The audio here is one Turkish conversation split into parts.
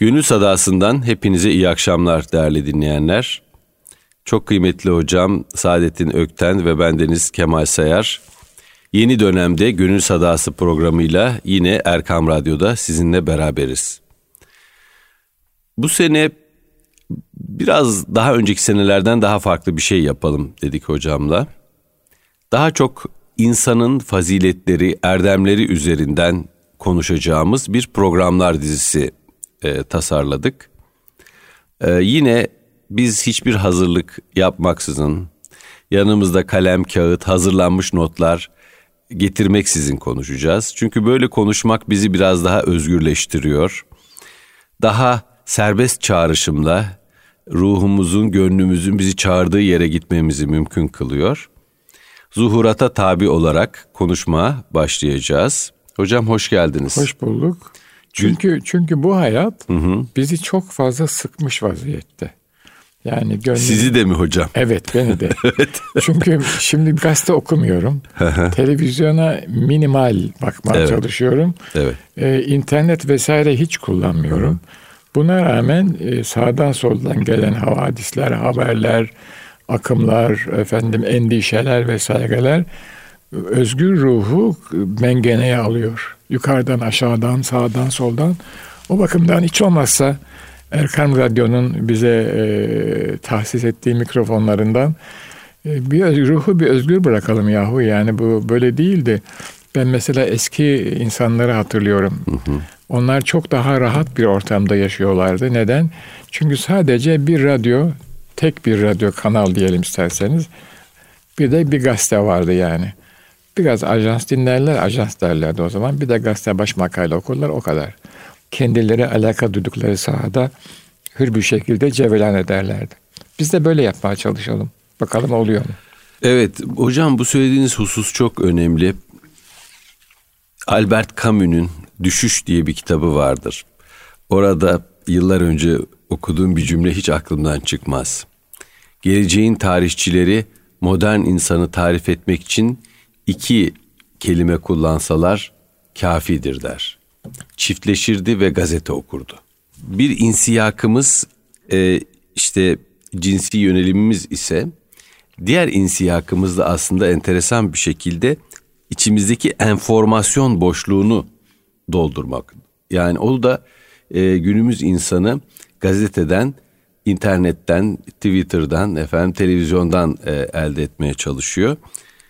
Gönül Sadası'ndan hepinize iyi akşamlar değerli dinleyenler. Çok kıymetli hocam Saadettin Ökten ve bendeniz Kemal Sayar. Yeni dönemde Gönül Sadası programıyla yine Erkam Radyo'da sizinle beraberiz. Bu sene biraz daha önceki senelerden daha farklı bir şey yapalım dedik hocamla. Daha çok insanın faziletleri, erdemleri üzerinden konuşacağımız bir programlar dizisi e, tasarladık. E, yine biz hiçbir hazırlık yapmaksızın yanımızda kalem, kağıt, hazırlanmış notlar getirmeksizin konuşacağız. Çünkü böyle konuşmak bizi biraz daha özgürleştiriyor. Daha serbest çağrışımla ruhumuzun, gönlümüzün bizi çağırdığı yere gitmemizi mümkün kılıyor. Zuhurata tabi olarak konuşmaya başlayacağız. Hocam hoş geldiniz. Hoş bulduk. Çünkü çünkü bu hayat hı hı. bizi çok fazla sıkmış vaziyette. Yani gönlüm... Sizi de mi hocam? Evet beni de. evet. Çünkü şimdi gazete okumuyorum. Televizyona minimal bakmaya evet. çalışıyorum. Evet. Ee, internet vesaire hiç kullanmıyorum. Buna rağmen e, sağdan soldan gelen havadisler, haberler, akımlar, efendim endişeler vesaireler özgür ruhu mengeneye alıyor. Yukarıdan, aşağıdan, sağdan, soldan. O bakımdan hiç olmazsa Erkan Radyo'nun bize e, tahsis ettiği mikrofonlarından e, bir ruhu bir özgür bırakalım yahu. Yani bu böyle değildi. Ben mesela eski insanları hatırlıyorum. Hı hı. Onlar çok daha rahat bir ortamda yaşıyorlardı. Neden? Çünkü sadece bir radyo, tek bir radyo kanal diyelim isterseniz. Bir de bir gazete vardı yani. Biraz ajans dinlerler, ajans derlerdi o zaman. Bir de gazete baş makale okurlar, o kadar. Kendileri alaka duydukları sahada hür bir şekilde cevelan ederlerdi. Biz de böyle yapmaya çalışalım. Bakalım oluyor mu? Evet, hocam bu söylediğiniz husus çok önemli. Albert Camus'un Düşüş diye bir kitabı vardır. Orada yıllar önce okuduğum bir cümle hiç aklımdan çıkmaz. Geleceğin tarihçileri modern insanı tarif etmek için iki kelime kullansalar kafidir der. Çiftleşirdi ve gazete okurdu. Bir insiyakımız e, işte cinsi yönelimimiz ise diğer insiyakımız da aslında enteresan bir şekilde içimizdeki enformasyon boşluğunu doldurmak. Yani o da e, günümüz insanı gazeteden, internetten, Twitter'dan, efendim televizyondan e, elde etmeye çalışıyor.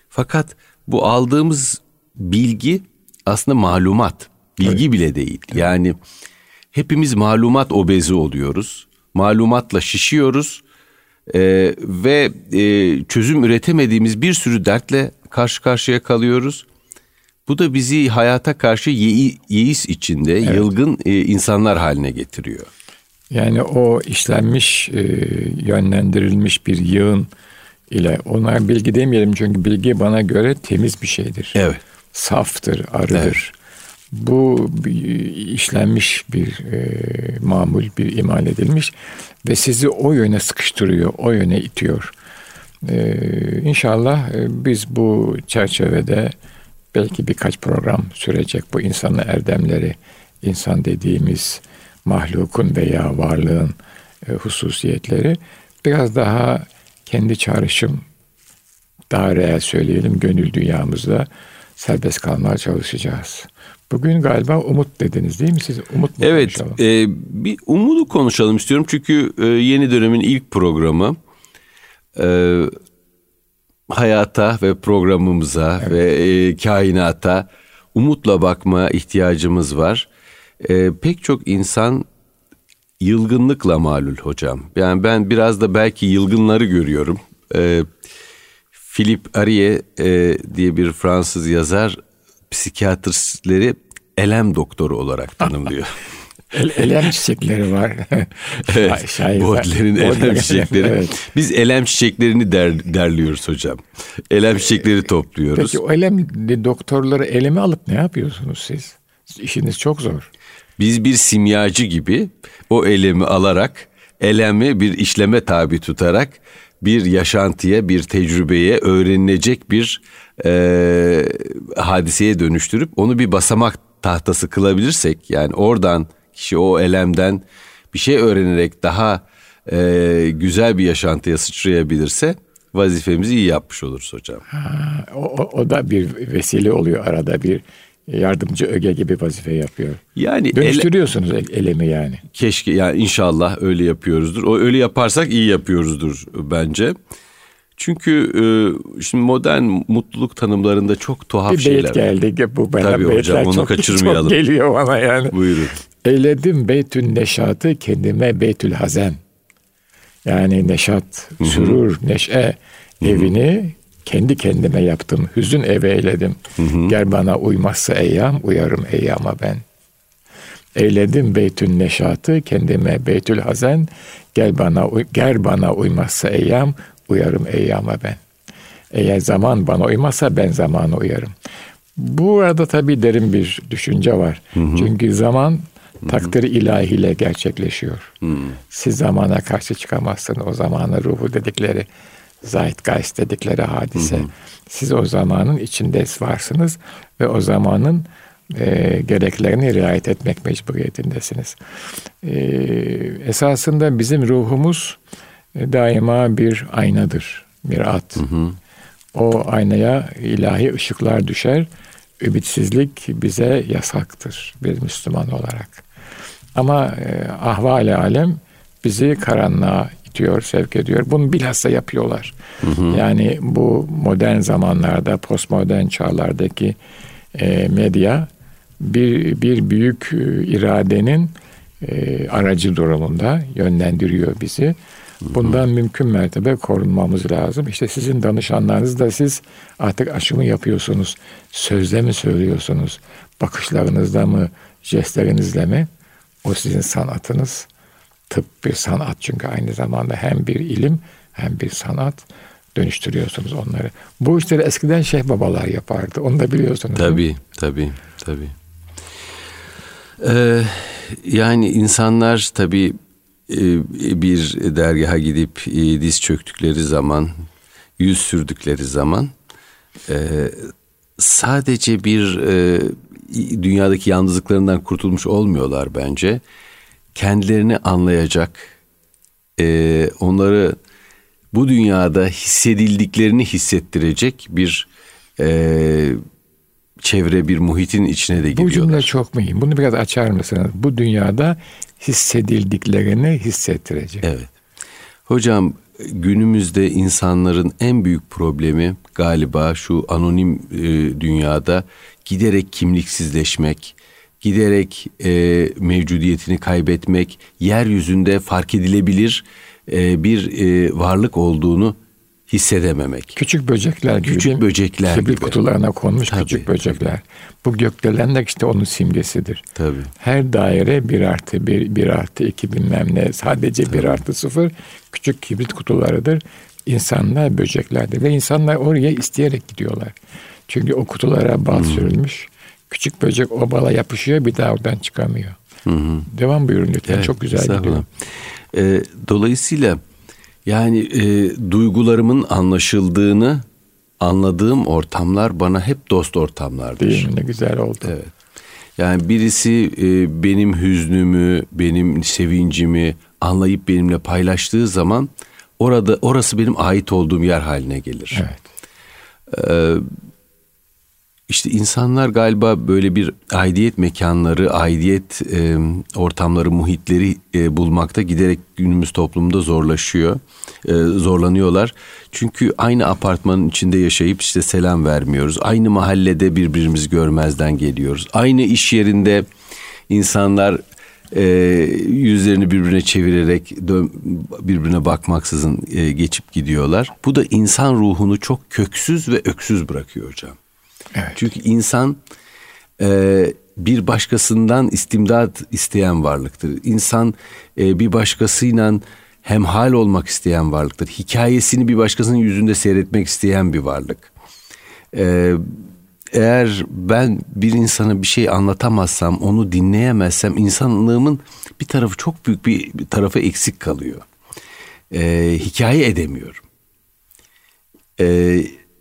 Fakat bu aldığımız bilgi aslında malumat. Bilgi evet. bile değil. Yani hepimiz malumat obezi oluyoruz. Malumatla şişiyoruz e, ve e, çözüm üretemediğimiz bir sürü dertle karşı karşıya kalıyoruz. Bu da bizi hayata karşı ye- yeis içinde evet. yılgın e, insanlar haline getiriyor. Yani o işlenmiş, e, yönlendirilmiş bir yığın ile ona bilgi demeyelim çünkü bilgi bana göre temiz bir şeydir. Evet. Saftır, arıdır. Evet. Bu işlenmiş bir e, mamul, bir imal edilmiş ve sizi o yöne sıkıştırıyor, o yöne itiyor. E, inşallah e, biz bu çerçevede belki birkaç program sürecek bu insanın erdemleri, insan dediğimiz mahlukun veya varlığın e, hususiyetleri biraz daha kendi çağrışım daha reel söyleyelim gönül dünyamızda serbest kalmaya çalışacağız. Bugün galiba umut dediniz değil mi siz? Umut mu Evet, konuşalım? e, bir umudu konuşalım istiyorum çünkü e, yeni dönemin ilk programı. E, hayata ve programımıza evet. ve e, kainata umutla bakma ihtiyacımız var. E, pek çok insan yılgınlıkla malul hocam. Yani ben biraz da belki yılgınları görüyorum. E, Philip Arie e, diye bir Fransız yazar psikiyatristleri elem doktoru olarak tanımlıyor. El, elem çiçekleri var. evet, Baudelair'in elem çiçekleri. Evet. Biz elem çiçeklerini der, derliyoruz hocam. Elem çiçekleri topluyoruz. Peki o elem doktorları eleme alıp ne yapıyorsunuz siz? İşiniz çok zor. Biz bir simyacı gibi o elemi alarak elemi bir işleme tabi tutarak bir yaşantıya, bir tecrübeye, öğrenilecek bir e, hadiseye dönüştürüp onu bir basamak tahtası kılabilirsek yani oradan kişi o elemden bir şey öğrenerek daha e, güzel bir yaşantıya sıçrayabilirse vazifemizi iyi yapmış oluruz hocam. Ha, o, o da bir vesile oluyor arada bir yardımcı öge gibi vazife yapıyor. Yani dönüştürüyorsunuz ele, elemi yani. Keşke yani inşallah öyle yapıyoruzdur. O öyle yaparsak iyi yapıyoruzdur bence. Çünkü e, şimdi modern mutluluk tanımlarında çok tuhaf bir şeyler. Bir geldi bu bana. Tabii hocam onu çok, kaçırmayalım. Çok geliyor bana yani. Buyurun. Eyledim beytün neşatı kendime beytül hazen. Yani neşat, Hı-hı. sürur, neşe Hı-hı. evini kendi kendime yaptım. Hüzün eve eyledim. Hı-hı. Gel bana uymazsa eyyam, uyarım eyyama ben. Eyledim beytün neşatı kendime beytül hazen. Gel bana gel bana uymazsa eyyam, uyarım eyyama ben. Eğer zaman bana uymazsa ben zamana uyarım. Bu arada tabii derin bir düşünce var. Hı hı. Çünkü zaman takdiri ilahiyle gerçekleşiyor. Hı. Siz zamana karşı çıkamazsınız. O zamanı ruhu dedikleri, zeitgeist dedikleri hadise. Hı hı. Siz o zamanın içinde varsınız ve o zamanın e, gereklerini riayet etmek mecburiyetindesiniz. E, esasında bizim ruhumuz e, daima bir aynadır, mirat. Hı hı. O aynaya ilahi ışıklar düşer. Ümitsizlik bize yasaktır bir Müslüman olarak. Ama e, ahval alem bizi karanlığa itiyor, sevk ediyor. Bunu bilhassa yapıyorlar. Hı hı. Yani bu modern zamanlarda, postmodern çağlardaki e, medya bir, bir büyük e, iradenin e, aracı durumunda yönlendiriyor bizi. Bundan mümkün mertebe korunmamız lazım. İşte sizin danışanlarınız da siz artık aşımı yapıyorsunuz. Sözle mi söylüyorsunuz? Bakışlarınızda mı? Jestlerinizle mi? O sizin sanatınız. Tıp bir sanat çünkü aynı zamanda hem bir ilim hem bir sanat dönüştürüyorsunuz onları. Bu işleri eskiden şeyh babalar yapardı. Onu da biliyorsunuz. Tabii, tabii, tabii. Ee, yani insanlar tabii e, bir dergaha gidip e, diz çöktükleri zaman, yüz sürdükleri zaman e, sadece bir dünyadaki yalnızlıklarından kurtulmuş olmuyorlar bence. Kendilerini anlayacak, onları bu dünyada hissedildiklerini hissettirecek bir çevre, bir muhitin içine de gidiyorlar. Bu cümle çok mühim. Bunu biraz açar mısınız? Bu dünyada hissedildiklerini hissettirecek. Evet. Hocam günümüzde insanların en büyük problemi galiba şu anonim e, dünyada giderek kimliksizleşmek, giderek e, mevcudiyetini kaybetmek, yeryüzünde fark edilebilir e, bir e, varlık olduğunu hissedememek. Küçük böcekler gibi. Küçük böcekler Kibrit gibi. kutularına konmuş tabii, küçük böcekler. Bu gökdelenler işte onun simgesidir. Tabii. Her daire bir artı bir, bir artı iki bilmem ne sadece tabii. bir artı sıfır küçük kibrit kutularıdır. İnsanlar böceklerdir ve insanlar oraya isteyerek gidiyorlar. Çünkü o kutulara bal hmm. sürülmüş. Küçük böcek o bala yapışıyor bir daha oradan çıkamıyor. Hı Devam buyurun lütfen. Evet, Çok güzel gidiyor. Ee, dolayısıyla yani e, duygularımın anlaşıldığını anladığım ortamlar bana hep dost ortamlardır. Değil mi? Ne güzel oldu. Evet. Yani birisi e, benim hüznümü, benim sevincimi anlayıp benimle paylaştığı zaman orada orası benim ait olduğum yer haline gelir. Evet. Ee, işte insanlar galiba böyle bir aidiyet mekanları, aidiyet e, ortamları, muhitleri e, bulmakta giderek günümüz toplumda zorlaşıyor, e, zorlanıyorlar. Çünkü aynı apartmanın içinde yaşayıp işte selam vermiyoruz. Aynı mahallede birbirimizi görmezden geliyoruz. Aynı iş yerinde insanlar e, yüzlerini birbirine çevirerek birbirine bakmaksızın e, geçip gidiyorlar. Bu da insan ruhunu çok köksüz ve öksüz bırakıyor hocam. Evet. Çünkü insan e, bir başkasından istimdat isteyen varlıktır. İnsan e, bir başkasıyla hemhal olmak isteyen varlıktır. Hikayesini bir başkasının yüzünde seyretmek isteyen bir varlık. E, eğer ben bir insana bir şey anlatamazsam, onu dinleyemezsem insanlığımın bir tarafı çok büyük bir, bir tarafı eksik kalıyor. E, hikaye edemiyorum. E,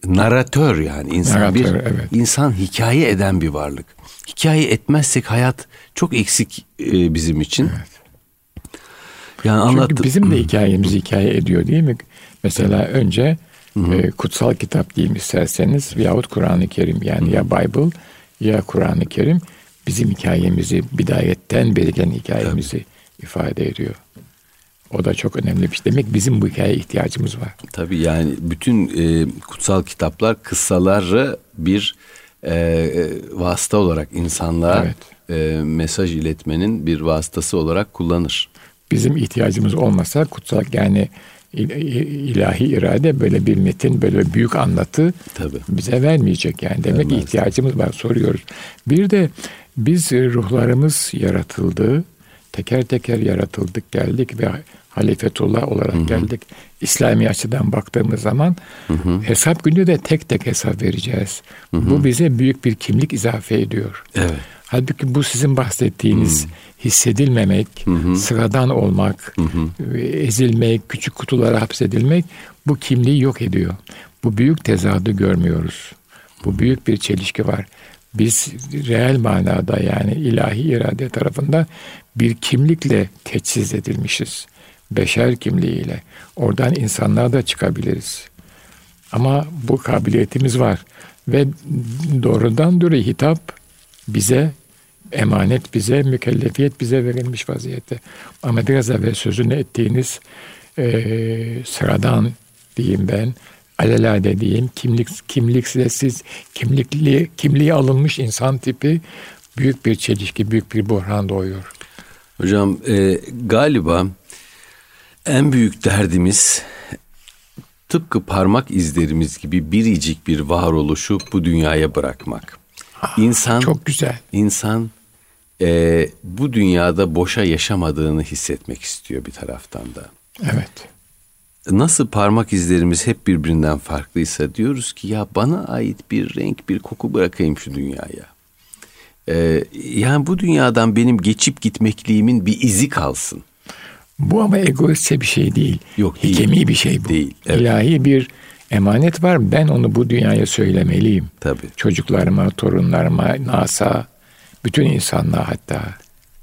naratör yani insan naratör, bir evet. insan hikaye eden bir varlık. Hikaye etmezsek hayat çok eksik e, bizim için. Evet. Yani. Çünkü bizim de hikayemizi hikaye ediyor değil mi? Mesela önce e, kutsal kitap diyeyim isterseniz yahut Kur'an-ı Kerim yani ya Bible ya Kur'an-ı Kerim bizim hikayemizi bidayetten beri gelen hikayemizi Tabii. ifade ediyor. O da çok önemli bir şey. Demek bizim bu hikayeye ihtiyacımız var. Tabii yani bütün e, kutsal kitaplar kıssaları bir e, e, vasıta olarak insanlığa evet. e, mesaj iletmenin bir vasıtası olarak kullanır. Bizim ihtiyacımız olmasa kutsal yani ilahi irade böyle bir metin böyle büyük anlatı Tabii. bize vermeyecek yani demek Vermez. ihtiyacımız var soruyoruz. Bir de biz ruhlarımız yaratıldı teker teker yaratıldık geldik ve halifetullah olarak hı hı. geldik. İslami açıdan baktığımız zaman hı hı. hesap günü de tek tek hesap vereceğiz. Hı hı. Bu bize büyük bir kimlik izafe ediyor. Evet. Halbuki bu sizin bahsettiğiniz hı. hissedilmemek, hı. sıradan olmak, hı. ezilmek, küçük kutulara hapsedilmek bu kimliği yok ediyor. Bu büyük tezadı görmüyoruz. Bu büyük bir çelişki var. Biz reel manada yani ilahi irade tarafından bir kimlikle teçhiz edilmişiz beşer kimliğiyle. Oradan insanlar da çıkabiliriz. Ama bu kabiliyetimiz var. Ve doğrudan doğru hitap bize, emanet bize, mükellefiyet bize verilmiş vaziyette. Ama biraz evvel sözünü ettiğiniz e, sıradan diyeyim ben, alelade diyeyim, kimlik, kimliksiz, kimlikli, kimliği alınmış insan tipi büyük bir çelişki, büyük bir buhran doğuyor. Hocam e, galiba en büyük derdimiz tıpkı parmak izlerimiz gibi biricik bir varoluşu bu dünyaya bırakmak. Ah, insan çok güzel. İnsan e, bu dünyada boşa yaşamadığını hissetmek istiyor bir taraftan da. Evet. Nasıl parmak izlerimiz hep birbirinden farklıysa diyoruz ki ya bana ait bir renk, bir koku bırakayım şu dünyaya. Ee, yani bu dünyadan benim geçip gitmekliğimin bir izi kalsın. Bu ama egoistçe bir şey değil. Yok değil. Hikemi bir şey bu. Değil. Evet. İlahi bir emanet var. Ben onu bu dünyaya söylemeliyim. Tabii. Çocuklarıma, torunlarıma, NASA, bütün insanlığa hatta.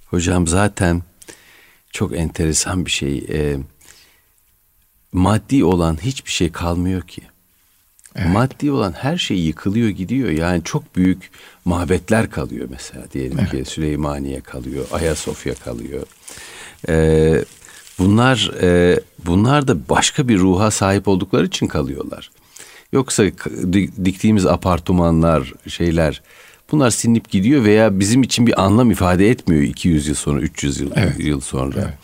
Hocam zaten çok enteresan bir şey. E, maddi olan hiçbir şey kalmıyor ki. Evet. Maddi olan her şey yıkılıyor gidiyor. Yani çok büyük mabetler kalıyor mesela. Diyelim evet. ki Süleymaniye kalıyor, Ayasofya kalıyor. Ee, Bunlar e, bunlar da başka bir ruha sahip oldukları için kalıyorlar. Yoksa diktiğimiz apartmanlar, şeyler bunlar sinip gidiyor veya bizim için bir anlam ifade etmiyor 200 yıl sonra, 300 yıl, evet. yıl sonra. Evet.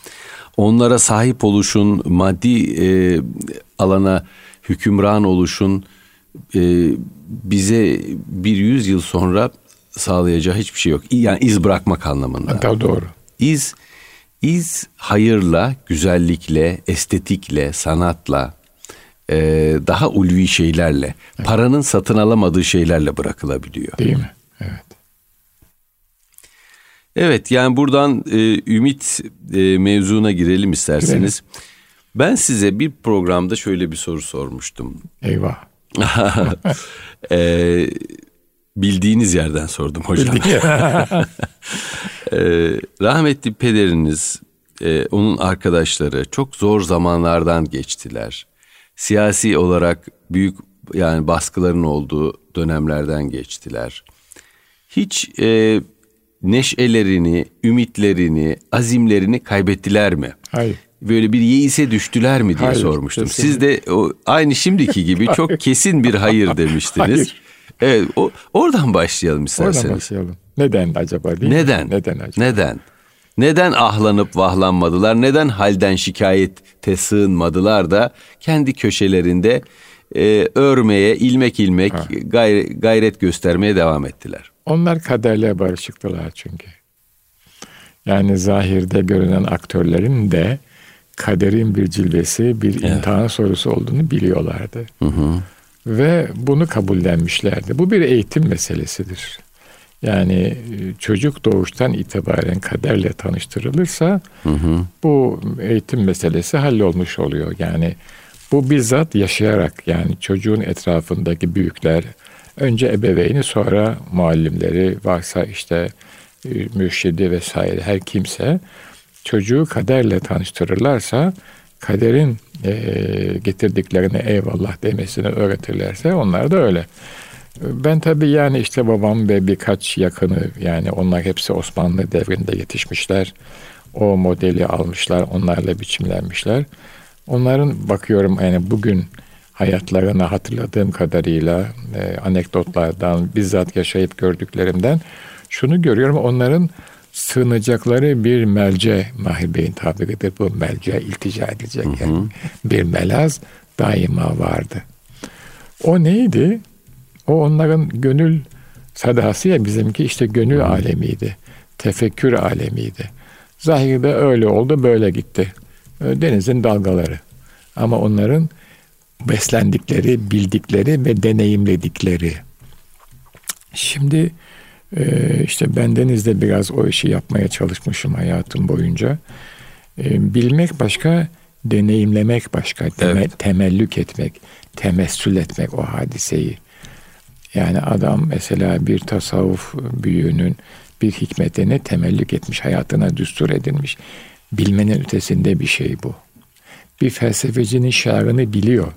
Onlara sahip oluşun, maddi e, alana hükümran oluşun e, bize bir yüz yıl sonra sağlayacağı hiçbir şey yok. Yani iz bırakmak anlamında. Tabii doğru. İz İz hayırla, güzellikle, estetikle, sanatla, e, daha ulvi şeylerle, evet. paranın satın alamadığı şeylerle bırakılabiliyor. Değil mi? Evet. Evet yani buradan e, ümit e, mevzuna girelim isterseniz. Girelim. Ben size bir programda şöyle bir soru sormuştum. Eyvah. e, bildiğiniz yerden sordum hocam. Ee, rahmetli pederiniz, e, onun arkadaşları çok zor zamanlardan geçtiler. Siyasi olarak büyük yani baskıların olduğu dönemlerden geçtiler. Hiç e, neşelerini, ümitlerini, azimlerini kaybettiler mi? Hayır. Böyle bir yeise düştüler mi diye hayır, sormuştum. Kesinlikle. Siz de o, aynı şimdiki gibi çok kesin bir hayır demiştiniz. Hayır. Evet, o, oradan başlayalım isterseniz. Oradan başlayalım. Neden acaba değil Neden? Mi? Neden acaba? Neden? Neden ahlanıp vahlanmadılar? Neden halden şikayete sığınmadılar da kendi köşelerinde e, örmeye, ilmek ilmek gayret, gayret göstermeye devam ettiler? Onlar kaderle barışıktılar çünkü. Yani zahirde görünen aktörlerin de kaderin bir cilvesi, bir evet. imtihan sorusu olduğunu biliyorlardı. Hı hı. Ve bunu kabullenmişlerdi. Bu bir eğitim meselesidir. Yani e, çocuk doğuştan itibaren kaderle tanıştırılırsa hı hı. bu eğitim meselesi hallolmuş oluyor. Yani Bu bizzat yaşayarak yani çocuğun etrafındaki büyükler, önce ebeveyni sonra muallimleri varsa işte e, mürşidi vesaire her kimse çocuğu kaderle tanıştırırlarsa kaderin e, getirdiklerine eyvallah demesini öğretirlerse onlar da öyle. Ben tabii yani işte babam ve birkaç yakını yani onlar hepsi Osmanlı devrinde yetişmişler. O modeli almışlar, onlarla biçimlenmişler. Onların bakıyorum yani bugün hayatlarını hatırladığım kadarıyla e, anekdotlardan, bizzat yaşayıp gördüklerimden şunu görüyorum. Onların sığınacakları bir melce, Mahir Bey'in tabiridir bu melce iltica edilecek. Yani bir melaz daima vardı. O neydi? O onların gönül sadası ya bizimki işte gönül alemiydi. Tefekkür alemiydi. Zahirde öyle oldu böyle gitti. Denizin dalgaları. Ama onların beslendikleri, bildikleri ve deneyimledikleri. Şimdi e, işte bendeniz de biraz o işi yapmaya çalışmışım hayatım boyunca. E, bilmek başka, deneyimlemek başka, evet. temellük etmek, temessül etmek o hadiseyi. Yani adam mesela bir tasavvuf büyüğünün bir hikmetine temellük etmiş, hayatına düstur edilmiş. Bilmenin ötesinde bir şey bu. Bir felsefecinin şiarını biliyor.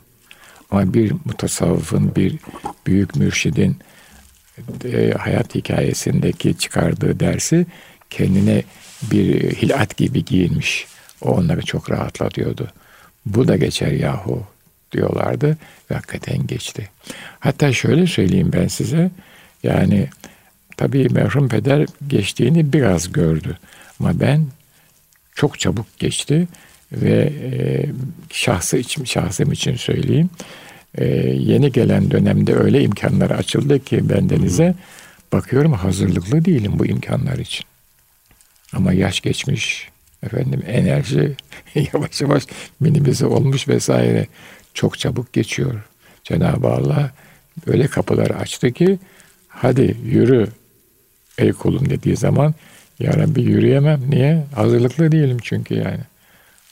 Ama bir mutasavvıfın, bir büyük mürşidin e, hayat hikayesindeki çıkardığı dersi kendine bir hilat gibi giyinmiş. O onları çok rahatlatıyordu. Bu da geçer yahu diyorlardı ve hakikaten geçti. Hatta şöyle söyleyeyim ben size. Yani tabii merhum peder geçtiğini biraz gördü. Ama ben çok çabuk geçti ve e, şahsı için, şahsım için söyleyeyim. E, yeni gelen dönemde öyle imkanlar açıldı ki bendenize bakıyorum hazırlıklı değilim bu imkanlar için. Ama yaş geçmiş, efendim enerji yavaş yavaş minimize olmuş vesaire çok çabuk geçiyor. Cenab-ı Allah öyle kapıları açtı ki hadi yürü ey kulum dediği zaman ya Rabbi yürüyemem. Niye? Hazırlıklı değilim çünkü yani.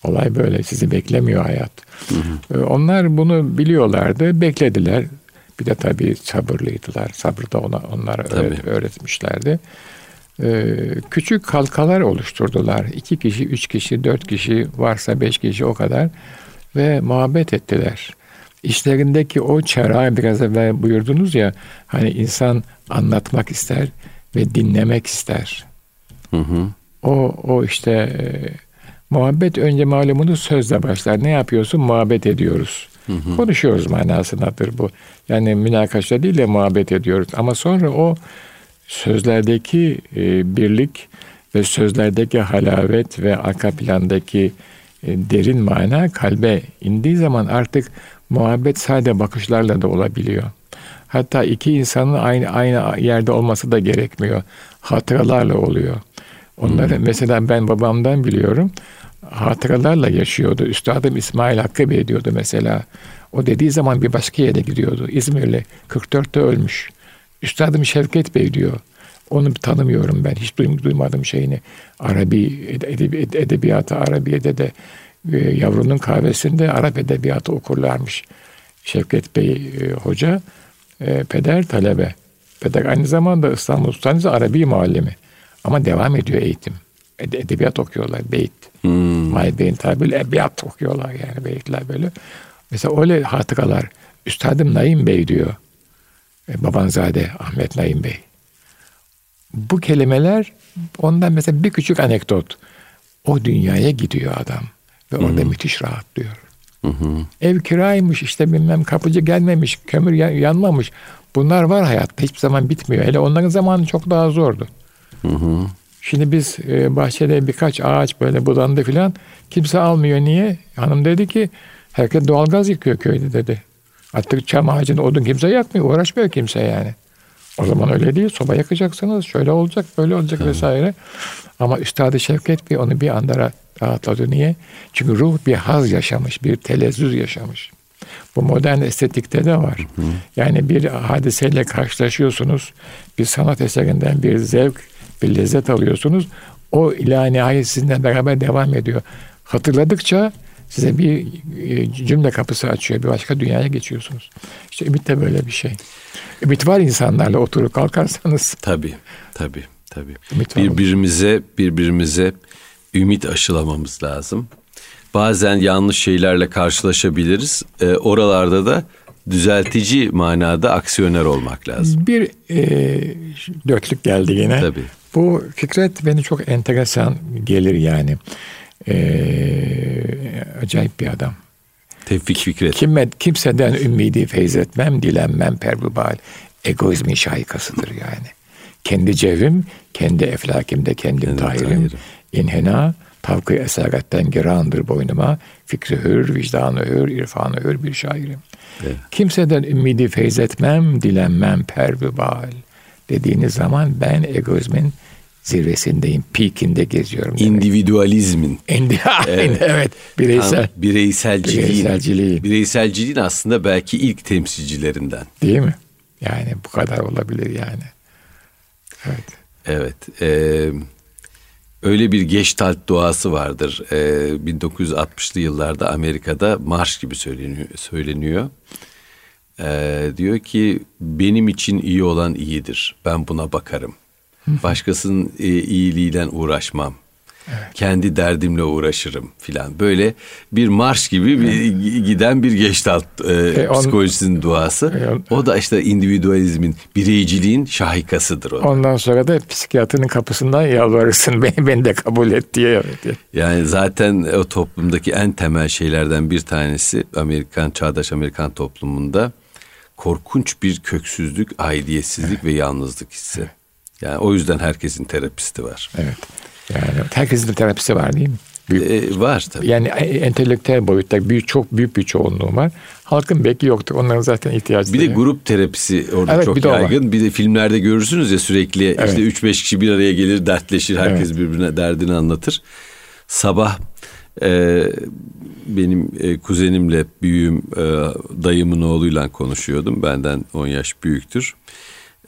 Olay böyle. Sizi beklemiyor hayat. Hı hı. Ee, onlar bunu biliyorlardı. Beklediler. Bir de tabii sabırlıydılar. Sabrı da ona, onlara öğret, öğretmişlerdi. Ee, küçük halkalar oluşturdular. İki kişi, üç kişi, dört kişi varsa beş kişi o kadar. Ve muhabbet ettiler. İşlerindeki o çera biraz evvel buyurdunuz ya hani insan anlatmak ister ve dinlemek ister. Hı hı. O, o işte e, muhabbet önce malumunuz sözle başlar. Ne yapıyorsun? Muhabbet ediyoruz. Hı hı. Konuşuyoruz manasındadır bu. Yani münakaşa değil de muhabbet ediyoruz. Ama sonra o sözlerdeki e, birlik ve sözlerdeki halavet ve arka plandaki derin mana kalbe indiği zaman artık muhabbet sade bakışlarla da olabiliyor. Hatta iki insanın aynı aynı yerde olması da gerekmiyor. Hatıralarla oluyor. Onları hmm. mesela ben babamdan biliyorum. Hatıralarla yaşıyordu. Üstadım İsmail Hakkı Bey diyordu mesela. O dediği zaman bir başka yere gidiyordu. İzmirli 44'te ölmüş. Üstadım Şevket Bey diyor. Onu tanımıyorum ben. Hiç duymadım şeyini. Arabi edebi, edebiyatı Arabiye'de de e, yavrunun kahvesinde Arap edebiyatı okurlarmış. Şevket Bey e, hoca e, peder talebe. Peder aynı zamanda İstanbul Sultanisi Arabi muallimi. Ama devam ediyor eğitim. Ede, edebiyat okuyorlar, beyit. Hmm. Mahir tabiriyle edebiyat okuyorlar yani beyitler böyle. Mesela öyle hatıkalar. Üstadım Naim Bey diyor. E, Babanzade Ahmet Naim Bey. Bu kelimeler ondan mesela bir küçük anekdot. O dünyaya gidiyor adam. Ve orada hmm. müthiş rahatlıyor. Hı hı. Ev kiraymış işte bilmem kapıcı gelmemiş, kömür yanmamış. Bunlar var hayatta hiçbir zaman bitmiyor. Hele onların zamanı çok daha zordu. Hı hı. Şimdi biz e, bahçede birkaç ağaç böyle budandı filan. Kimse almıyor. Niye? Hanım dedi ki herkes doğalgaz yıkıyor köyde dedi. Artık çam ağacını odun kimse yakmıyor. Uğraşmıyor kimse yani. O zaman öyle değil. Soba yakacaksınız. Şöyle olacak, böyle olacak Hı. vesaire. Ama Üstad-ı Şevket bir onu bir anda rahatladı. Niye? Çünkü ruh bir haz yaşamış, bir telezzüz yaşamış. Bu modern estetikte de var. Hı. Yani bir hadiseyle karşılaşıyorsunuz. Bir sanat eserinden bir zevk, bir lezzet alıyorsunuz. O ilahi nihayet sizinle beraber devam ediyor. Hatırladıkça Size bir e, cümle kapısı açıyor. Bir başka dünyaya geçiyorsunuz. İşte ümit de böyle bir şey. Ümit var insanlarla oturup kalkarsanız. Tabii, tabii, tabii. Ümit birbirimize, birbirimize ümit aşılamamız lazım. Bazen yanlış şeylerle karşılaşabiliriz. E, oralarda da düzeltici manada aksiyoner olmak lazım. Bir e, dörtlük geldi yine. Tabii. Bu Fikret beni çok enteresan gelir yani. E, acayip bir adam. Tevfik Fikret. Kime, kimseden ümidi feyz etmem, dilenmem perbubal. Egoizmin şahikasıdır yani. Kendi cevrim, kendi eflakimde kendim tahirim. İnhena, tavkı esaretten gerandır boynuma. Fikri hür, vicdanı hür, irfanı hür bir şairim. Evet. Kimseden ümidi feyz etmem, dilenmem pervibal. Dediğiniz zaman ben egoizmin zirvesindeyim, peakinde geziyorum. Demek. İndividualizmin. İndi evet. evet, bireysel. bireyselciliğin. Bireyselciliğin. Bireyselciliğin aslında belki ilk temsilcilerinden. Değil mi? Yani bu kadar olabilir yani. Evet. Evet. E, öyle bir Gestalt doğası vardır. E, 1960'lı yıllarda Amerika'da marş gibi söyleniyor. söyleniyor. E, diyor ki benim için iyi olan iyidir. Ben buna bakarım. Başkasının e, iyiliğiyle uğraşmam. Evet. Kendi derdimle uğraşırım filan. Böyle bir marş gibi bir giden bir geçtalt e, e, on, psikolojisinin duası. E, o da işte individualizmin, bireyciliğin şahikasıdır. O ondan sonra da psikiyatrının kapısından yalvarırsın beni, beni de kabul et diye. Evet. Yani zaten o toplumdaki en temel şeylerden bir tanesi Amerikan, çağdaş Amerikan toplumunda korkunç bir köksüzlük, aidiyetsizlik evet. ve yalnızlık hissi. Evet. Yani o yüzden herkesin terapisti var. Evet. Yani herkesin de terapisi var değil mi? Büyük, ee, var tabii. Yani entelektüel boyutta büyük, çok büyük bir çoğunluğu var. Halkın belki yoktur. Onların zaten ihtiyacı Bir de grup terapisi orada evet, çok bir yaygın. Bir de filmlerde görürsünüz ya sürekli evet. işte 3-5 kişi bir araya gelir, dertleşir. Herkes evet. birbirine derdini anlatır. Sabah e, benim e, kuzenimle büyüğüm e, dayımın oğluyla konuşuyordum. Benden 10 yaş büyüktür.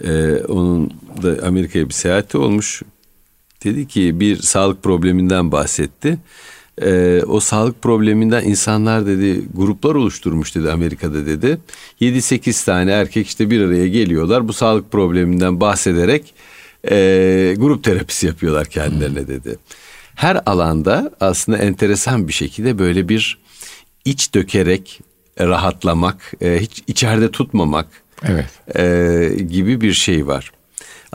E, onun da Amerika'ya bir seyahati olmuş. Dedi ki bir sağlık probleminden bahsetti. Ee, o sağlık probleminden insanlar dedi gruplar oluşturmuş dedi Amerika'da dedi. 7-8 tane erkek işte bir araya geliyorlar. Bu sağlık probleminden bahsederek e, grup terapisi yapıyorlar kendilerine dedi. Her alanda aslında enteresan bir şekilde böyle bir iç dökerek rahatlamak, e, hiç içeride tutmamak evet. e, gibi bir şey var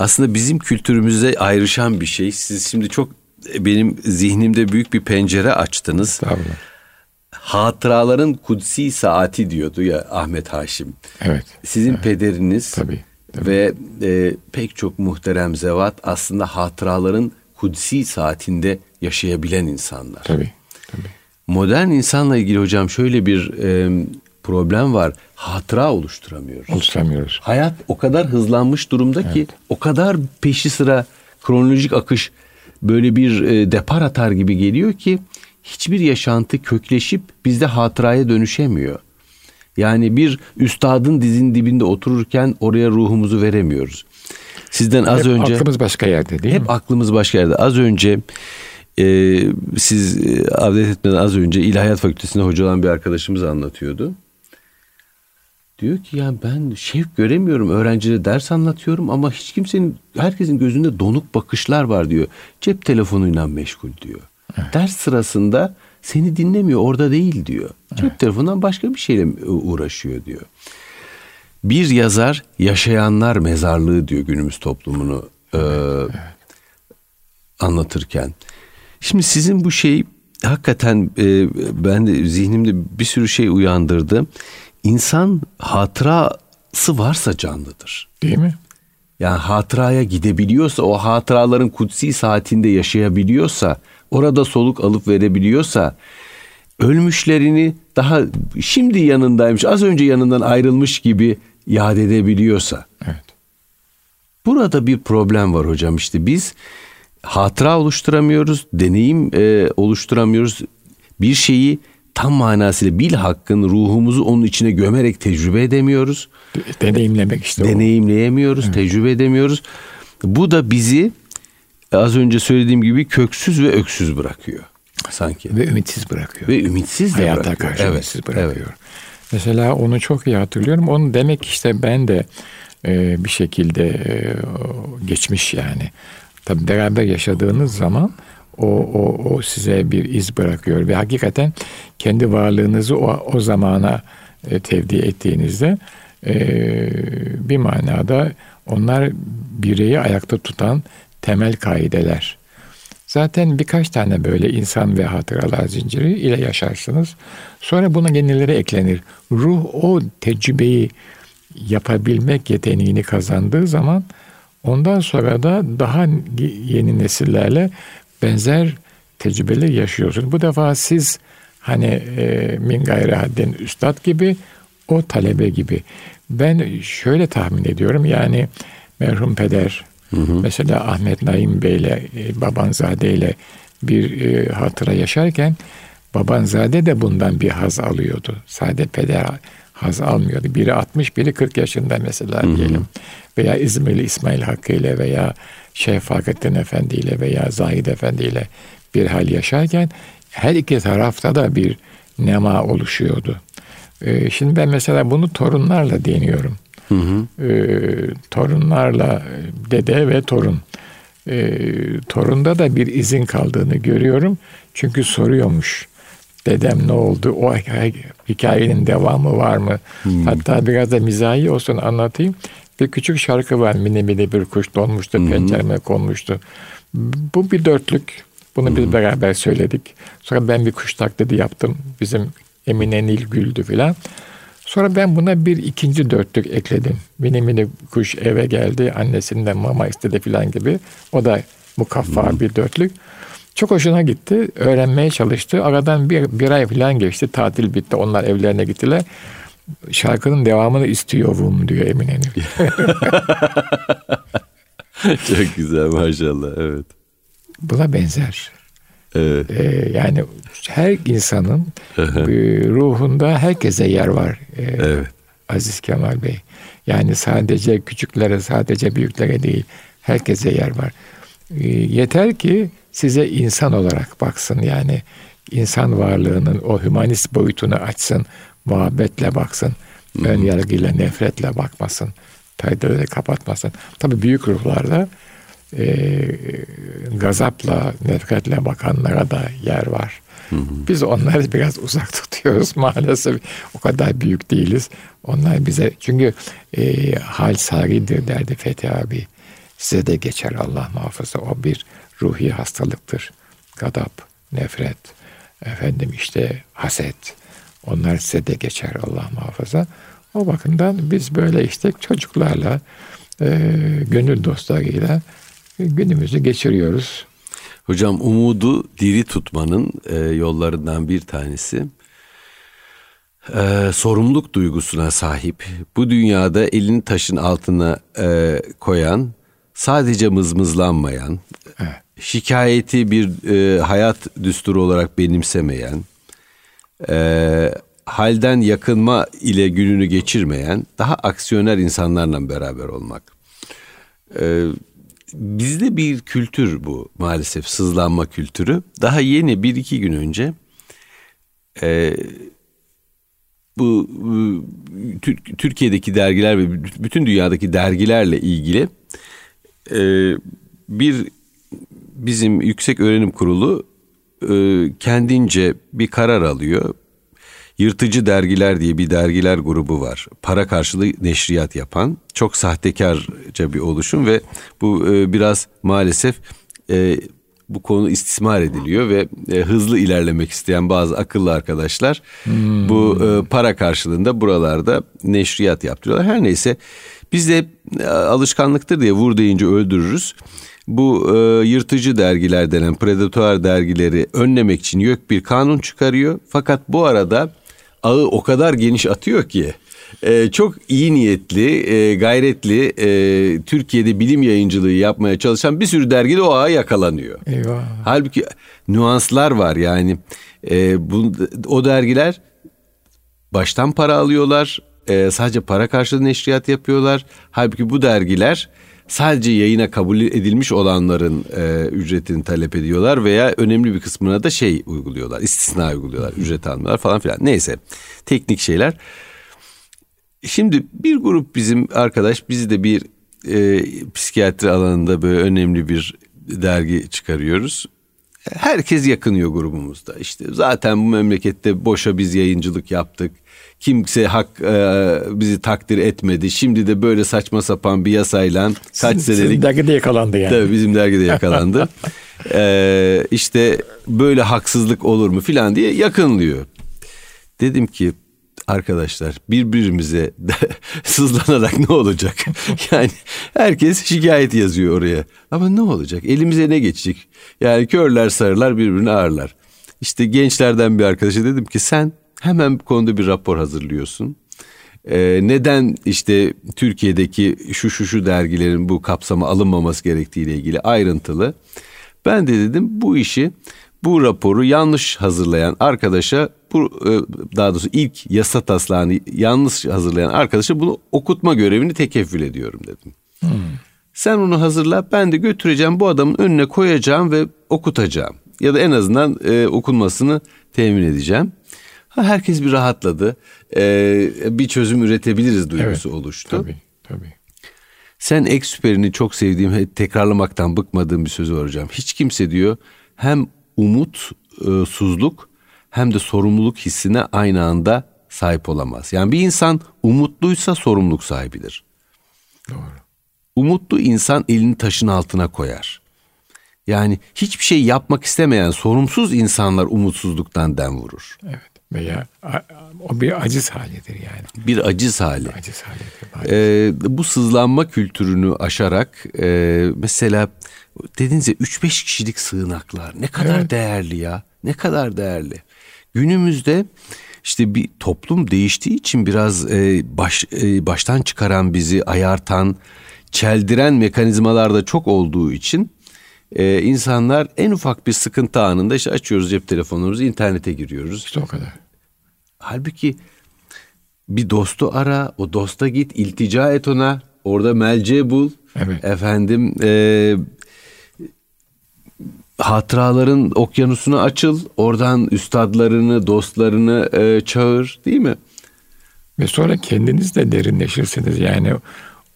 aslında bizim kültürümüzde ayrışan bir şey. Siz şimdi çok benim zihnimde büyük bir pencere açtınız. Tabii. Hatıraların kutsi saati diyordu ya Ahmet Haşim. Evet. Sizin evet. pederiniz tabii, tabii. ve e, pek çok muhterem zevat aslında hatıraların kutsi saatinde yaşayabilen insanlar. Tabii. tabii. Modern insanla ilgili hocam şöyle bir e, problem var. Hatıra oluşturamıyoruz. Oluşturamıyoruz. Hayat o kadar hızlanmış durumda evet. ki o kadar peşi sıra kronolojik akış böyle bir e, depar atar gibi geliyor ki hiçbir yaşantı kökleşip bizde hatıraya dönüşemiyor. Yani bir üstadın dizin dibinde otururken oraya ruhumuzu veremiyoruz. Sizden az hep önce aklımız başka yerde değil hep mi? Hep aklımız başka yerde. Az önce e, siz e, avdet etmeden az önce İlahiyat Fakültesi'nde hoca olan bir arkadaşımız anlatıyordu. Diyor ki ya ben şevk göremiyorum. Öğrencilere ders anlatıyorum ama hiç kimsenin, herkesin gözünde donuk bakışlar var diyor. Cep telefonuyla meşgul diyor. Evet. Ders sırasında seni dinlemiyor, orada değil diyor. Cep evet. telefonundan başka bir şeyle uğraşıyor diyor. Bir yazar yaşayanlar mezarlığı diyor günümüz toplumunu e, evet. anlatırken. Şimdi sizin bu şey hakikaten e, ben de zihnimde bir sürü şey uyandırdı. İnsan hatırası varsa canlıdır. Değil mi? Yani hatıraya gidebiliyorsa, o hatıraların kutsi saatinde yaşayabiliyorsa, orada soluk alıp verebiliyorsa, ölmüşlerini daha şimdi yanındaymış, az önce yanından ayrılmış gibi yad edebiliyorsa. Evet. Burada bir problem var hocam işte biz hatıra oluşturamıyoruz, deneyim e, oluşturamıyoruz. Bir şeyi tam manasıyla bil hakkın ruhumuzu onun içine gömerek tecrübe edemiyoruz. Deneyimlemek işte Deneyimleyemiyoruz, o. tecrübe edemiyoruz. Bu da bizi az önce söylediğim gibi köksüz ve öksüz bırakıyor. sanki. Ve ümitsiz bırakıyor. Ve ümitsiz de Hayata bırakıyor. karşı evet, ümitsiz bırakıyor. Evet. Mesela onu çok iyi hatırlıyorum. Onu demek işte ben de e, bir şekilde e, geçmiş yani. Tabii beraber yaşadığınız zaman o, o, o size bir iz bırakıyor ve hakikaten kendi varlığınızı o, o zamana e, tevdi ettiğinizde e, bir manada onlar bireyi ayakta tutan temel kaideler. Zaten birkaç tane böyle insan ve hatıralar zinciri ile yaşarsınız. Sonra buna yenileri eklenir. Ruh o tecrübeyi yapabilmek yeteneğini kazandığı zaman ondan sonra da daha yeni nesillerle benzer tecrübeler yaşıyorsun. Bu defa siz hani e, min gayri hadden üstad gibi o talebe gibi. Ben şöyle tahmin ediyorum yani merhum peder hı hı. mesela Ahmet Naim Bey'le e, Babanzade ile bir e, hatıra yaşarken Babanzade de bundan bir haz alıyordu. Sade peder haz almıyordu. Biri 60, biri 40 yaşında mesela diyelim. Veya İzmirli İsmail Hakkı ile veya Şeyh Fakrettin Efendi ile veya Zahid Efendi ile bir hal yaşarken her iki tarafta da bir nema oluşuyordu. Ee, şimdi ben mesela bunu torunlarla deniyorum. Hı hı. Ee, torunlarla dede ve torun. Ee, torunda da bir izin kaldığını görüyorum. Çünkü soruyormuş dedem ne oldu? O hikayenin devamı var mı? Hmm. Hatta biraz da mizahi olsun anlatayım. Bir küçük şarkı var. Mini mini bir kuş donmuştu, pencereme konmuştu. Bu bir dörtlük. Bunu biz beraber söyledik. Sonra ben bir kuş taklidi yaptım. Bizim Emine Nil güldü filan. Sonra ben buna bir ikinci dörtlük ekledim. Mini mini kuş eve geldi. Annesinden mama istedi filan gibi. O da mukaffa bir dörtlük. Çok hoşuna gitti. Öğrenmeye çalıştı. Aradan bir, bir ay falan geçti. Tatil bitti. Onlar evlerine gittiler. Şarkının devamını istiyorum diyor Emine Nil. Çok güzel maşallah. Evet. Buna benzer. Evet. Ee, yani her insanın ruhunda herkese yer var. Ee, evet. Aziz Kemal Bey. Yani sadece küçüklere, sadece büyüklere değil. Herkese yer var. Ee, yeter ki size insan olarak baksın. Yani insan varlığının o hümanist boyutunu açsın, muhabbetle baksın, ön yargıyla, nefretle bakmasın, perdeleri kapatmasın. Tabi büyük ruhlarda e, gazapla, nefretle bakanlara da yer var. Hı hı. Biz onları biraz uzak tutuyoruz maalesef. O kadar büyük değiliz. Onlar bize çünkü e, hal saridir derdi Fethi abi. Size de geçer Allah muhafaza. O bir ruhi hastalıktır. Gadap, nefret, efendim işte haset. Onlar size de geçer Allah muhafaza. O bakımdan biz böyle işte çocuklarla, e, gönül dostlarıyla günümüzü geçiriyoruz. Hocam umudu diri tutmanın e, yollarından bir tanesi e, sorumluluk duygusuna sahip, bu dünyada elini taşın altına e, koyan, sadece mızmızlanmayan, evet şikayeti bir e, hayat düsturu olarak benimsemeyen, e, halden yakınma ile gününü geçirmeyen, daha aksiyoner insanlarla beraber olmak. E, bizde bir kültür bu maalesef sızlanma kültürü. Daha yeni bir iki gün önce e, bu Türkiye'deki dergiler ve bütün dünyadaki dergilerle ilgili e, bir bizim Yüksek Öğrenim Kurulu e, kendince bir karar alıyor. Yırtıcı Dergiler diye bir dergiler grubu var. Para karşılığı neşriyat yapan çok sahtekarca bir oluşum ve bu e, biraz maalesef e, bu konu istismar ediliyor ve hızlı ilerlemek isteyen bazı akıllı arkadaşlar bu para karşılığında buralarda neşriyat yaptırıyorlar. Her neyse biz de alışkanlıktır diye vur deyince öldürürüz bu e, yırtıcı dergiler denen predatuar dergileri önlemek için YÖK bir kanun çıkarıyor. Fakat bu arada ağı o kadar geniş atıyor ki e, çok iyi niyetli, e, gayretli e, Türkiye'de bilim yayıncılığı yapmaya çalışan bir sürü dergide o ağa yakalanıyor. Eyvah. Halbuki nüanslar var yani e, bu, o dergiler baştan para alıyorlar. E, sadece para karşılığı neşriyat yapıyorlar. Halbuki bu dergiler sadece yayına kabul edilmiş olanların e, ücretini talep ediyorlar veya önemli bir kısmına da şey uyguluyorlar, istisna uyguluyorlar, ücret almıyorlar falan filan. Neyse teknik şeyler. Şimdi bir grup bizim arkadaş biz de bir e, psikiyatri alanında böyle önemli bir dergi çıkarıyoruz. Herkes yakınıyor grubumuzda. İşte zaten bu memlekette boşa biz yayıncılık yaptık. Kimse hak e, bizi takdir etmedi. Şimdi de böyle saçma sapan bir yasayla kaç senelik... Sizin dergide yakalandı yani. Tabii bizim dergide yakalandı. ee, işte böyle haksızlık olur mu filan diye yakınlıyor. Dedim ki arkadaşlar birbirimize sızlanarak ne olacak? yani herkes şikayet yazıyor oraya. Ama ne olacak? Elimize ne geçecek? Yani körler sarılar birbirini ağırlar. İşte gençlerden bir arkadaşa dedim ki sen hemen bu konuda bir rapor hazırlıyorsun. Ee, neden işte Türkiye'deki şu şu şu dergilerin bu kapsama alınmaması gerektiğiyle ilgili ayrıntılı. Ben de dedim bu işi bu raporu yanlış hazırlayan arkadaşa bu e, daha doğrusu ilk yasa taslağını yanlış hazırlayan arkadaşa bunu okutma görevini tekeffül ediyorum dedim. Hmm. Sen onu hazırla ben de götüreceğim bu adamın önüne koyacağım ve okutacağım. Ya da en azından e, okunmasını temin edeceğim. Ha, herkes bir rahatladı. Ee, bir çözüm üretebiliriz duygusu evet, oluştu. Tabii tabii. Sen ek süperini çok sevdiğim, tekrarlamaktan bıkmadığım bir sözü var hocam. Hiç kimse diyor hem umutsuzluk hem de sorumluluk hissine aynı anda sahip olamaz. Yani bir insan umutluysa sorumluluk sahibidir. Doğru. Umutlu insan elini taşın altına koyar. Yani hiçbir şey yapmak istemeyen sorumsuz insanlar umutsuzluktan dem vurur. Evet veya o bir aciz halidir yani. Bir aciz hali. Aciz halidir. Ee, bu sızlanma kültürünü aşarak e, mesela dediniz ya 3-5 kişilik sığınaklar ne kadar evet. değerli ya. Ne kadar değerli. Günümüzde işte bir toplum değiştiği için biraz e, baş e, baştan çıkaran bizi ayartan, çeldiren mekanizmalar da çok olduğu için e, insanlar en ufak bir sıkıntı anında işte açıyoruz cep telefonumuzu, internete giriyoruz. İşte o kadar. Halbuki bir dostu ara, o dosta git, iltica et ona, orada melce bul. Evet. Efendim e, hatıraların okyanusuna açıl. Oradan üstadlarını, dostlarını e, çağır değil mi? Ve sonra kendiniz de derinleşirsiniz. Yani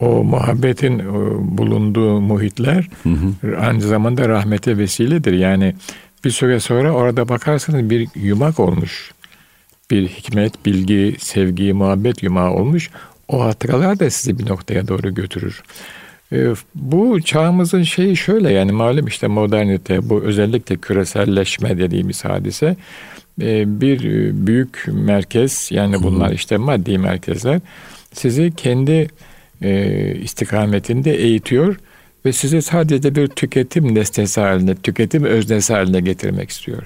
o muhabbetin bulunduğu muhitler hı hı. aynı zamanda rahmete vesiledir. Yani bir süre sonra orada bakarsanız bir yumak olmuş. Bir hikmet, bilgi, sevgi, muhabbet yumağı olmuş. O hatıralar da sizi bir noktaya doğru götürür. Ee, bu çağımızın şeyi şöyle yani malum işte modernite bu özellikle küreselleşme dediğimiz hadise ee, bir e, büyük merkez yani bunlar işte maddi merkezler sizi kendi e, istikametinde eğitiyor ve sizi sadece bir tüketim nesnesi haline, tüketim öznesi haline getirmek istiyor.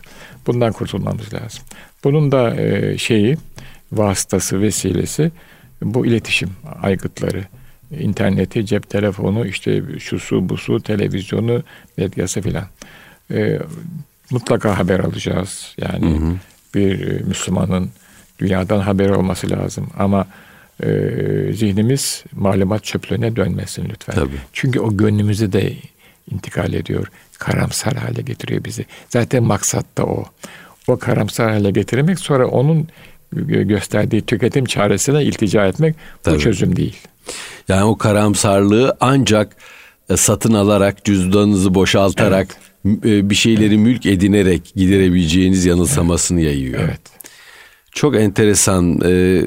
Bundan kurtulmamız lazım. Bunun da e, şeyi, vasıtası, vesilesi bu iletişim aygıtları interneti, cep telefonu, işte şu su, bu su, televizyonu, medyası filan. E, mutlaka haber alacağız. Yani hı hı. bir e, Müslümanın dünyadan haber olması lazım. Ama e, zihnimiz malumat çöplüğüne dönmesin lütfen. Tabii. Çünkü o gönlümüzü de intikal ediyor. Karamsar hale getiriyor bizi. Zaten maksat da o. O karamsar hale getirmek sonra onun gösterdiği tüketim çaresine iltica etmek Tabii. bu çözüm değil. Yani o karamsarlığı ancak e, satın alarak, cüzdanınızı boşaltarak, evet. E, bir şeyleri evet. mülk edinerek giderebileceğiniz yanılsamasını evet. yayıyor. Evet. Çok enteresan. E,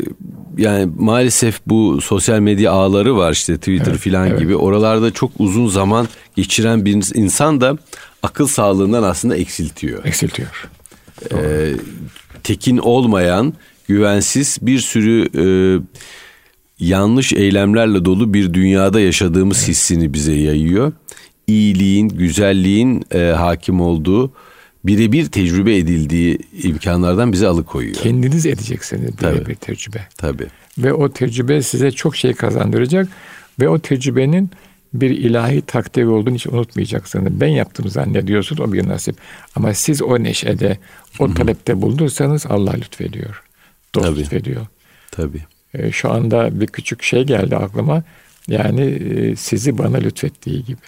yani maalesef bu sosyal medya ağları var işte Twitter evet, filan evet. gibi. Oralarda çok uzun zaman geçiren bir insan da akıl sağlığından aslında eksiltiyor. Eksiltiyor. Ee, tekin olmayan, güvensiz bir sürü e, yanlış eylemlerle dolu bir dünyada yaşadığımız evet. hissini bize yayıyor. İyiliğin, güzelliğin e, hakim olduğu, birebir tecrübe edildiği imkanlardan bizi alıkoyuyor. Kendiniz edeceksiniz birebir tecrübe. Tabii. Ve o tecrübe size çok şey kazandıracak ve o tecrübenin bir ilahi takdiri olduğunu hiç unutmayacaksınız. Ben yaptım zannediyorsunuz o bir nasip. Ama siz o neşede, o talepte bulunursanız Allah lütfediyor. Dost Tabii. lütfediyor. Tabii. E, şu anda bir küçük şey geldi aklıma. Yani e, sizi bana lütfettiği gibi.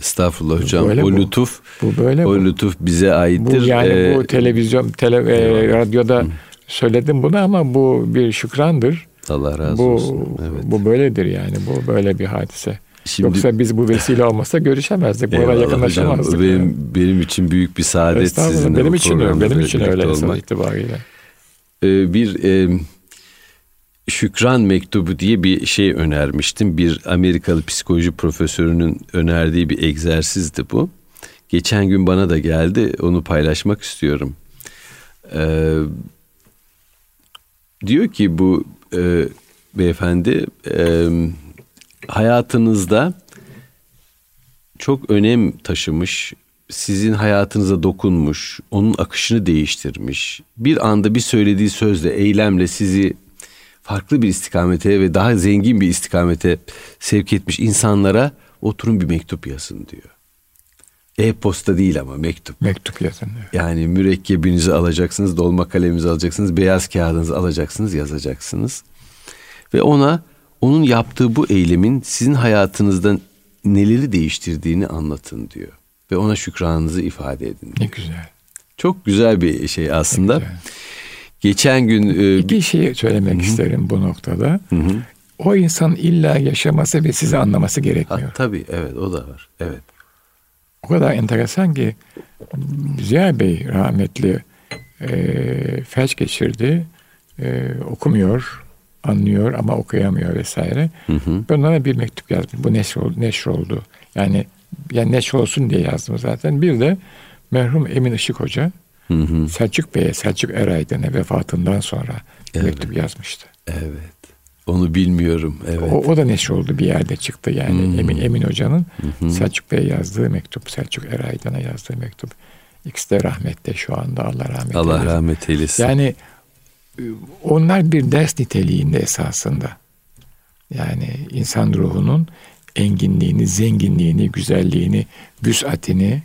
Estağfurullah hocam. Böyle o bu. lütuf bu böyle o bu. lütuf bize aittir. Bu yani ee, bu televizyon, tele, e, radyoda Hı. söyledim bunu ama bu bir şükrandır. Allah razı bu, olsun. Evet. Bu böyledir yani. Bu böyle bir hadise. Şimdi, Yoksa biz bu vesile olmasa görüşemezdik. Bu arada yakınlaşamazdık. Benim, yani. benim için büyük bir saadet sizinle benim için öyle. Benim için öyle olmak. itibariyle. Ee, bir e, şükran mektubu diye bir şey önermiştim. Bir Amerikalı psikoloji profesörünün önerdiği bir egzersizdi bu. Geçen gün bana da geldi. Onu paylaşmak istiyorum. Ee, diyor ki bu e, beyefendi e, hayatınızda çok önem taşımış, sizin hayatınıza dokunmuş, onun akışını değiştirmiş. Bir anda bir söylediği sözle, eylemle sizi farklı bir istikamete ve daha zengin bir istikamete sevk etmiş insanlara oturun bir mektup yazın diyor. E-posta değil ama mektup. Mektup yazın. Evet. Yani mürekkebinizi alacaksınız, dolma kaleminizi alacaksınız, beyaz kağıdınızı alacaksınız, yazacaksınız. Ve ona onun yaptığı bu eylemin sizin hayatınızda neleri değiştirdiğini anlatın diyor. Ve ona şükranınızı ifade edin. Ne güzel. Çok güzel bir şey aslında. Geçen gün... E, İki şey söylemek Hı-hı. isterim bu noktada. Hı-hı. O insan illa yaşaması ve sizi anlaması gerekmiyor. Ha, tabii evet o da var. Evet. O kadar enteresan ki Ziya Bey rahmetli e, felç geçirdi. E, okumuyor anlıyor ama okuyamıyor vesaire. Hı hı. Ben ona bir mektup yazdım. Bu neşr, neşr oldu. Yani yani neşr olsun diye yazdım zaten. Bir de merhum Emin Işık Hoca hı hı. Selçuk Bey'e, Selçuk Eraydın'a vefatından sonra evet. mektup yazmıştı. Evet. Onu bilmiyorum. Evet. O, o da neşr oldu bir yerde çıktı yani hmm. Emin Emin Hoca'nın hmm. Selçuk Bey'e yazdığı mektup, Selçuk Eraydın'a yazdığı mektup. İkisi de rahmette şu anda Allah rahmet Allah eylesin. rahmet eylesin. Yani onlar bir ders niteliğinde esasında. Yani insan ruhunun enginliğini, zenginliğini, güzelliğini, büsatini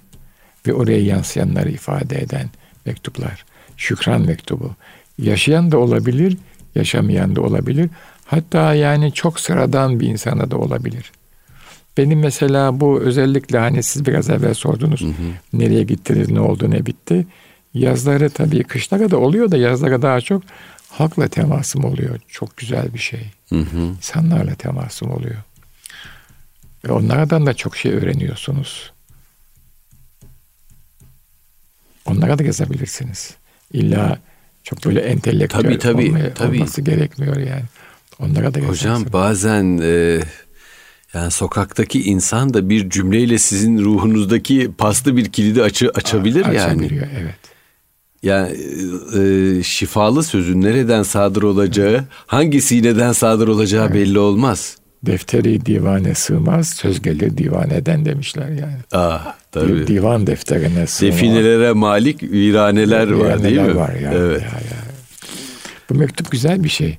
ve oraya yansıyanları ifade eden mektuplar. Şükran mektubu. Yaşayan da olabilir, yaşamayan da olabilir. Hatta yani çok sıradan bir insana da olabilir. Benim mesela bu özellikle hani siz biraz evvel sordunuz. Hı hı. Nereye gittiniz, ne oldu, ne bitti. Yazları tabii kışlara da oluyor da yazlara daha çok halkla temasım oluyor. Çok güzel bir şey. Hı hı. İnsanlarla temasım oluyor. Ve onlardan da çok şey öğreniyorsunuz. Onlara da yazabilirsiniz. İlla çok böyle entelektüel tabii, tabii, olmaya, tabii. olması gerekmiyor yani. Onlara da Hocam bazen e, yani sokaktaki insan da bir cümleyle sizin ruhunuzdaki paslı bir kilidi açı, açabilir Aa, yani. Açabiliyor evet. Yani e, şifalı sözün nereden sadır olacağı, hangi sineden sadır olacağı evet. belli olmaz. Defteri divane sığmaz, söz gelir divaneden demişler yani. Ah tabii. Divan defterine sığmaz. Definelere malik viraneler, viraneler var değil mi? var yani. Evet. Ya, ya. Bu mektup güzel bir şey.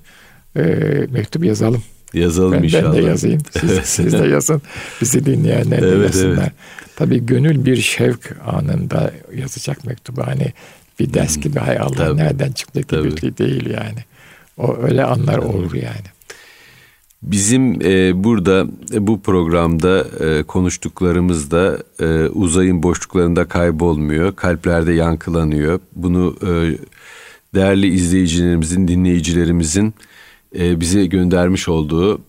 Ee, mektup yazalım. Yazalım ben, inşallah. Ben de yazayım. Siz, siz de yazın. Bizi dinleyenler evet, de yazsınlar. Evet. Tabii gönül bir şevk anında yazacak mektubu. Hani bir ders gibi hay Allah Tabii. nereden çıktı gibi değil yani. O öyle anlar Tabii. olur yani. Bizim e, burada e, bu programda e, konuştuklarımız da e, uzayın boşluklarında kaybolmuyor, kalplerde yankılanıyor. Bunu e, değerli izleyicilerimizin, dinleyicilerimizin e, bize göndermiş olduğu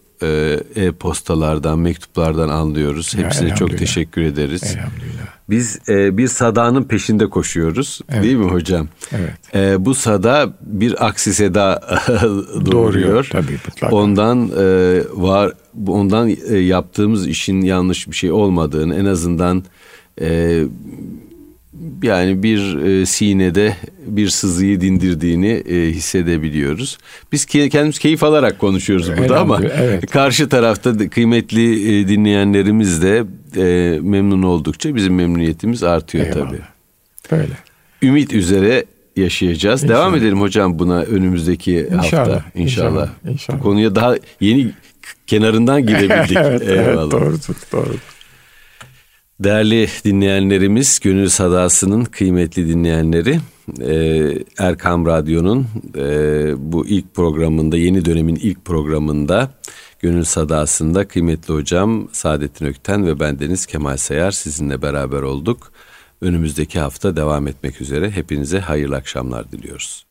e-postalardan, mektuplardan anlıyoruz. Hepsine çok teşekkür ederiz. Elhamdülillah. Biz e, bir sadanın peşinde koşuyoruz. Evet. Değil mi hocam? Evet. E, bu sada bir aksi seda doğuruyor. Tabii mutlaka. Ondan e, var ondan e, yaptığımız işin yanlış bir şey olmadığını en azından e, yani bir e, sinede bir sızıyı dindirdiğini e, hissedebiliyoruz. Biz kendimiz keyif alarak konuşuyoruz burada ama evet. karşı tarafta kıymetli e, dinleyenlerimiz de e, memnun oldukça bizim memnuniyetimiz artıyor Eyvallah. tabii. Böyle. Ümit üzere yaşayacağız. İnşallah. Devam edelim hocam buna önümüzdeki inşallah, hafta inşallah. İnşallah. inşallah. Bu konuya daha yeni kenarından girebildik. evet, Eyvallah. evet doğrudur, doğrudur. Değerli dinleyenlerimiz, Gönül Sadası'nın kıymetli dinleyenleri, e, Erkam Radyo'nun e, bu ilk programında, yeni dönemin ilk programında Gönül Sadası'nda kıymetli hocam Saadettin Ökten ve bendeniz Kemal Sayar sizinle beraber olduk. Önümüzdeki hafta devam etmek üzere hepinize hayırlı akşamlar diliyoruz.